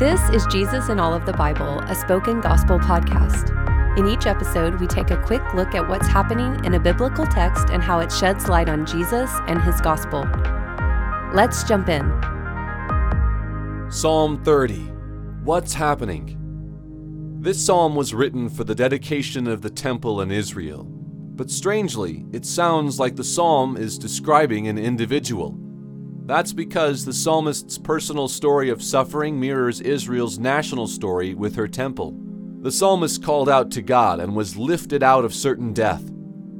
This is Jesus in All of the Bible, a spoken gospel podcast. In each episode, we take a quick look at what's happening in a biblical text and how it sheds light on Jesus and his gospel. Let's jump in. Psalm 30 What's Happening? This psalm was written for the dedication of the temple in Israel. But strangely, it sounds like the psalm is describing an individual. That's because the psalmist's personal story of suffering mirrors Israel's national story with her temple. The psalmist called out to God and was lifted out of certain death.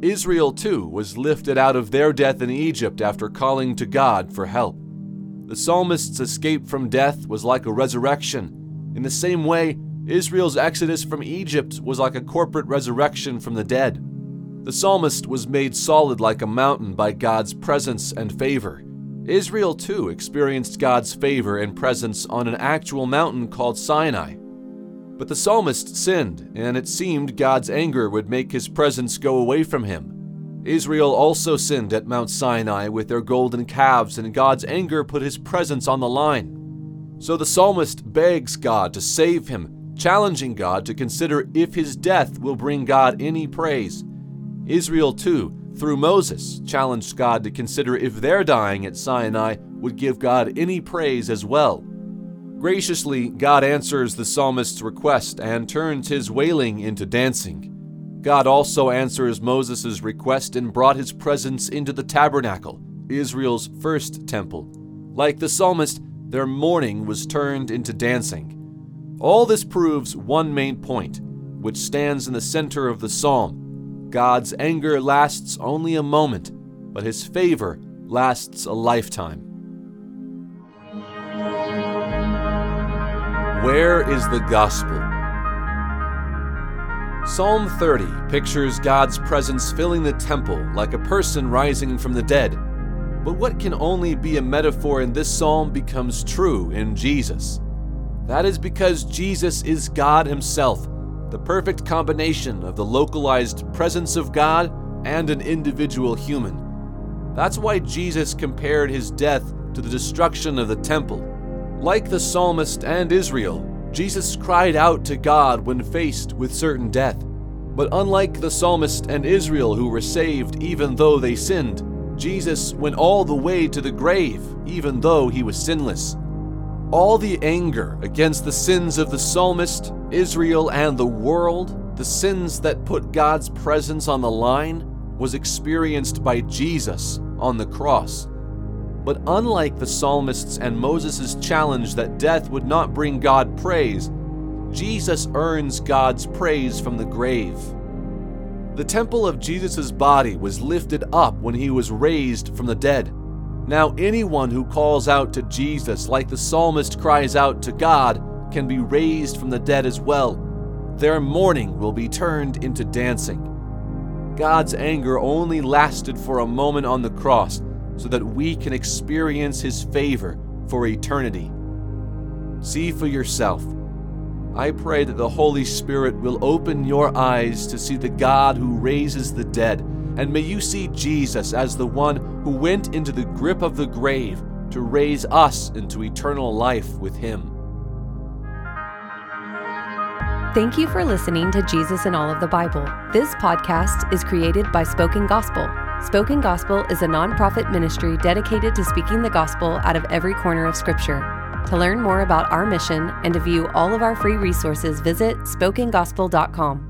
Israel, too, was lifted out of their death in Egypt after calling to God for help. The psalmist's escape from death was like a resurrection. In the same way, Israel's exodus from Egypt was like a corporate resurrection from the dead. The psalmist was made solid like a mountain by God's presence and favor. Israel too experienced God's favor and presence on an actual mountain called Sinai. But the psalmist sinned, and it seemed God's anger would make his presence go away from him. Israel also sinned at Mount Sinai with their golden calves, and God's anger put his presence on the line. So the psalmist begs God to save him, challenging God to consider if his death will bring God any praise. Israel, too, through Moses, challenged God to consider if their dying at Sinai would give God any praise as well. Graciously, God answers the psalmist's request and turns his wailing into dancing. God also answers Moses' request and brought his presence into the tabernacle, Israel's first temple. Like the psalmist, their mourning was turned into dancing. All this proves one main point, which stands in the center of the psalm God's anger lasts only a moment, but his favor lasts a lifetime. Where is the gospel? Psalm 30 pictures God's presence filling the temple like a person rising from the dead. But what can only be a metaphor in this psalm becomes true in Jesus. That is because Jesus is God Himself the perfect combination of the localized presence of God and an individual human. That's why Jesus compared his death to the destruction of the temple. Like the psalmist and Israel, Jesus cried out to God when faced with certain death. But unlike the psalmist and Israel who were saved even though they sinned, Jesus went all the way to the grave even though he was sinless. All the anger against the sins of the psalmist, Israel, and the world, the sins that put God's presence on the line, was experienced by Jesus on the cross. But unlike the psalmists and Moses' challenge that death would not bring God praise, Jesus earns God's praise from the grave. The temple of Jesus' body was lifted up when he was raised from the dead. Now, anyone who calls out to Jesus, like the psalmist cries out to God, can be raised from the dead as well. Their mourning will be turned into dancing. God's anger only lasted for a moment on the cross so that we can experience His favor for eternity. See for yourself. I pray that the Holy Spirit will open your eyes to see the God who raises the dead and may you see Jesus as the one who went into the grip of the grave to raise us into eternal life with him. Thank you for listening to Jesus in All of the Bible. This podcast is created by Spoken Gospel. Spoken Gospel is a nonprofit ministry dedicated to speaking the gospel out of every corner of Scripture. To learn more about our mission and to view all of our free resources, visit spokengospel.com.